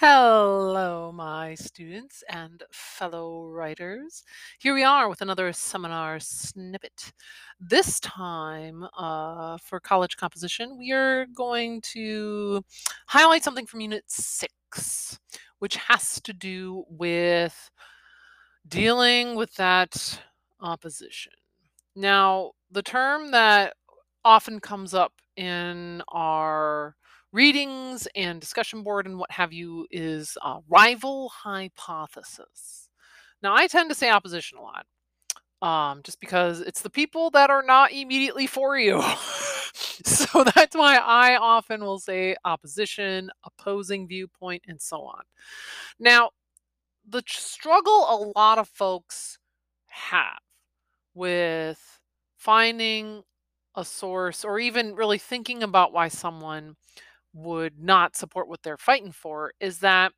Hello, my students and fellow writers. Here we are with another seminar snippet. This time, uh, for college composition, we are going to highlight something from Unit 6, which has to do with dealing with that opposition. Now, the term that often comes up in our readings and discussion board and what have you is uh, rival hypothesis. Now, I tend to say opposition a lot, um, just because it's the people that are not immediately for you. so that's why I often will say opposition, opposing viewpoint, and so on. Now, the struggle a lot of folks have with finding a source or even really thinking about why someone would not support what they're fighting for is that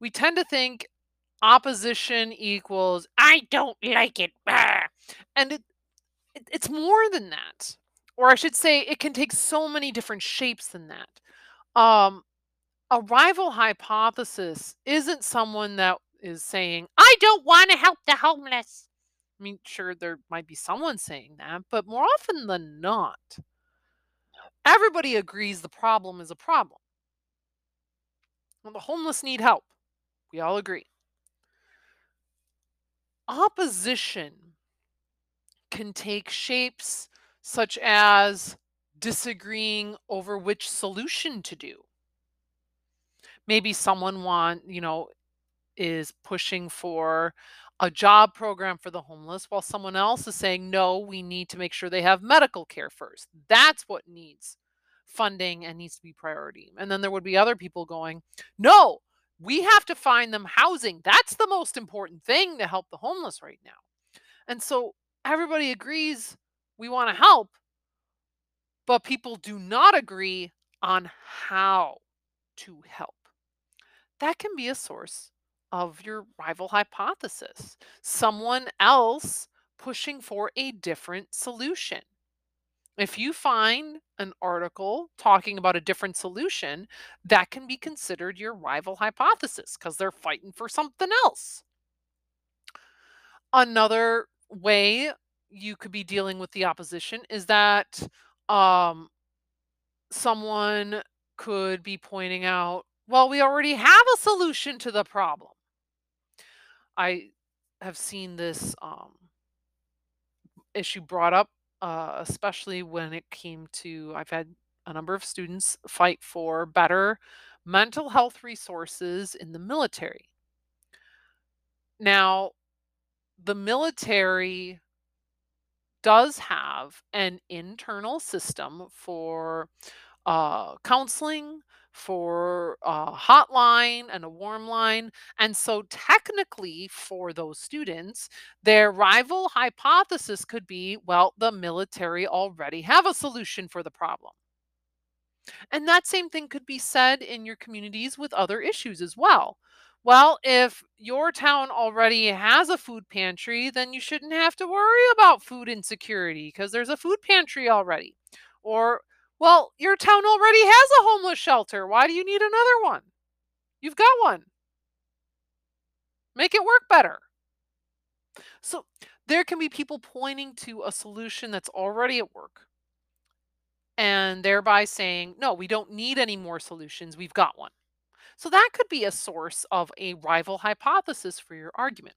we tend to think opposition equals I don't like it. And it, it, it's more than that. Or I should say it can take so many different shapes than that. Um a rival hypothesis isn't someone that is saying, I don't want to help the homeless. I mean, sure, there might be someone saying that, but more often than not, everybody agrees the problem is a problem. Well, the homeless need help. We all agree. Opposition can take shapes such as disagreeing over which solution to do. Maybe someone want, you know, is pushing for a job program for the homeless while someone else is saying no we need to make sure they have medical care first. That's what needs funding and needs to be priority. And then there would be other people going no we have to find them housing. That's the most important thing to help the homeless right now. And so everybody agrees we want to help but people do not agree on how to help. That can be a source of your rival hypothesis, someone else pushing for a different solution. If you find an article talking about a different solution, that can be considered your rival hypothesis because they're fighting for something else. Another way you could be dealing with the opposition is that um, someone could be pointing out, well, we already have a solution to the problem. I have seen this um, issue brought up, uh, especially when it came to, I've had a number of students fight for better mental health resources in the military. Now, the military does have an internal system for uh, counseling, for a hotline and a warm line. And so, technically, for those students, their rival hypothesis could be well, the military already have a solution for the problem. And that same thing could be said in your communities with other issues as well. Well, if your town already has a food pantry, then you shouldn't have to worry about food insecurity because there's a food pantry already. Or well, your town already has a homeless shelter. Why do you need another one? You've got one. Make it work better. So there can be people pointing to a solution that's already at work and thereby saying, no, we don't need any more solutions. We've got one. So that could be a source of a rival hypothesis for your argument.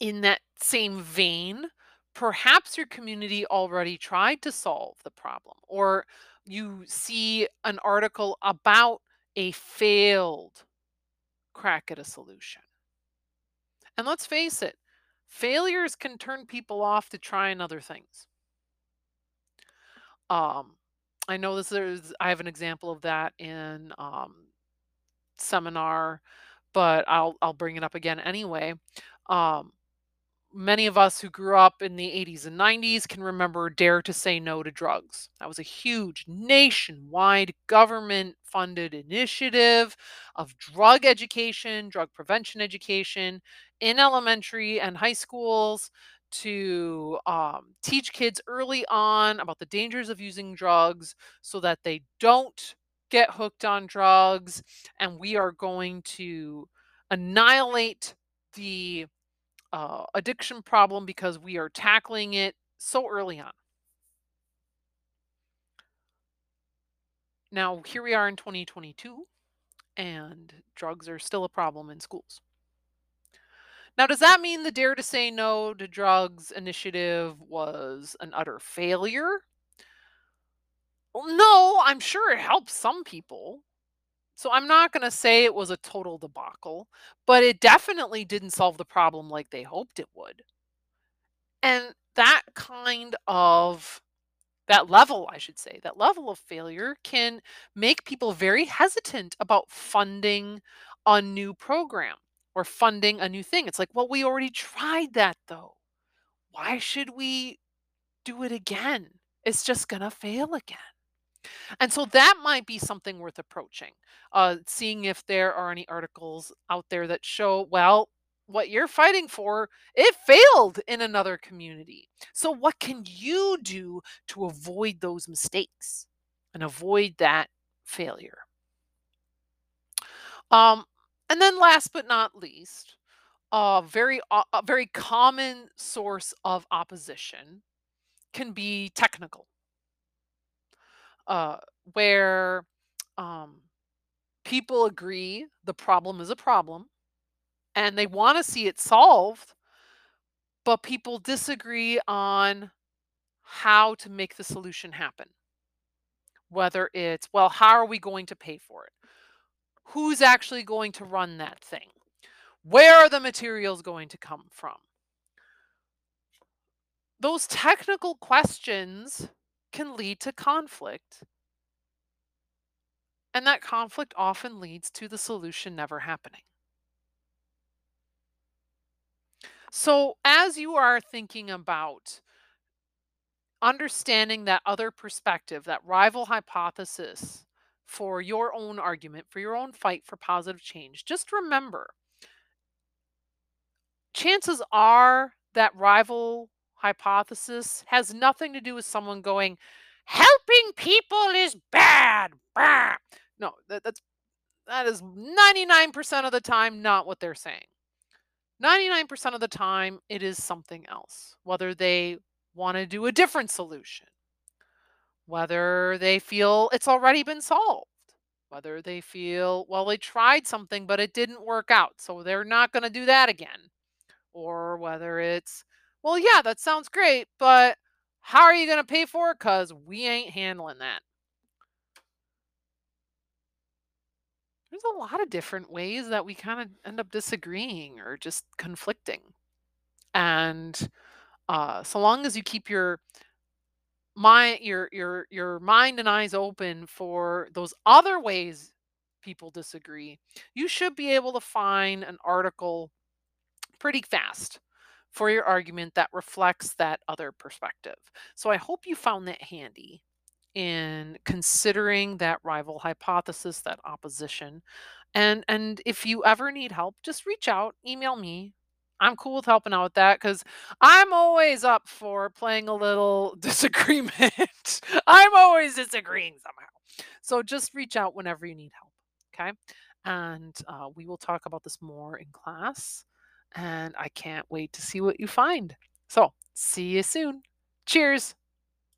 In that same vein, perhaps your community already tried to solve the problem, or you see an article about a failed crack at a solution. And let's face it, failures can turn people off to trying other things. Um, I know this is, I have an example of that in um, seminar, but I'll I'll bring it up again anyway. Um, many of us who grew up in the 80s and 90s can remember Dare to Say No to Drugs. That was a huge nationwide government funded initiative of drug education, drug prevention education in elementary and high schools to um, teach kids early on about the dangers of using drugs so that they don't get hooked on drugs and we are going to annihilate the uh, addiction problem because we are tackling it so early on. Now, here we are in 2022, and drugs are still a problem in schools. Now, does that mean the Dare to Say No to Drugs initiative was an utter failure? Well, no, I'm sure it helped some people. So I'm not going to say it was a total debacle, but it definitely didn't solve the problem like they hoped it would. And that kind of that level, I should say, that level of failure can make people very hesitant about funding a new program or funding a new thing. It's like, well, we already tried that though. Why should we do it again? It's just going to fail again. And so that might be something worth approaching, uh, seeing if there are any articles out there that show, well, what you're fighting for, it failed in another community. So, what can you do to avoid those mistakes and avoid that failure? Um, and then, last but not least, a very a very common source of opposition can be technical, uh, where um, people agree the problem is a problem and they want to see it solved, but people disagree on how to make the solution happen. Whether it's, well, how are we going to pay for it? Who's actually going to run that thing? Where are the materials going to come from? Those technical questions can lead to conflict. And that conflict often leads to the solution never happening. So, as you are thinking about understanding that other perspective, that rival hypothesis for your own argument, for your own fight for positive change, just remember chances are that rival hypothesis has nothing to do with someone going, helping people is bad. Bah. No, that, that's that is 99% of the time not what they're saying. 99% of the time, it is something else, whether they want to do a different solution, whether they feel it's already been solved, whether they feel, well, they tried something, but it didn't work out, so they're not going to do that again, or whether it's, well, yeah, that sounds great, but how are you going to pay for it? Because we ain't handling that. There's a lot of different ways that we kind of end up disagreeing or just conflicting. And uh, so long as you keep your mind your your your mind and eyes open for those other ways people disagree, you should be able to find an article pretty fast for your argument that reflects that other perspective. So I hope you found that handy in considering that rival hypothesis, that opposition. And and if you ever need help, just reach out, email me. I'm cool with helping out with that because I'm always up for playing a little disagreement. I'm always disagreeing somehow. So just reach out whenever you need help. Okay. And uh, we will talk about this more in class. And I can't wait to see what you find. So see you soon. Cheers.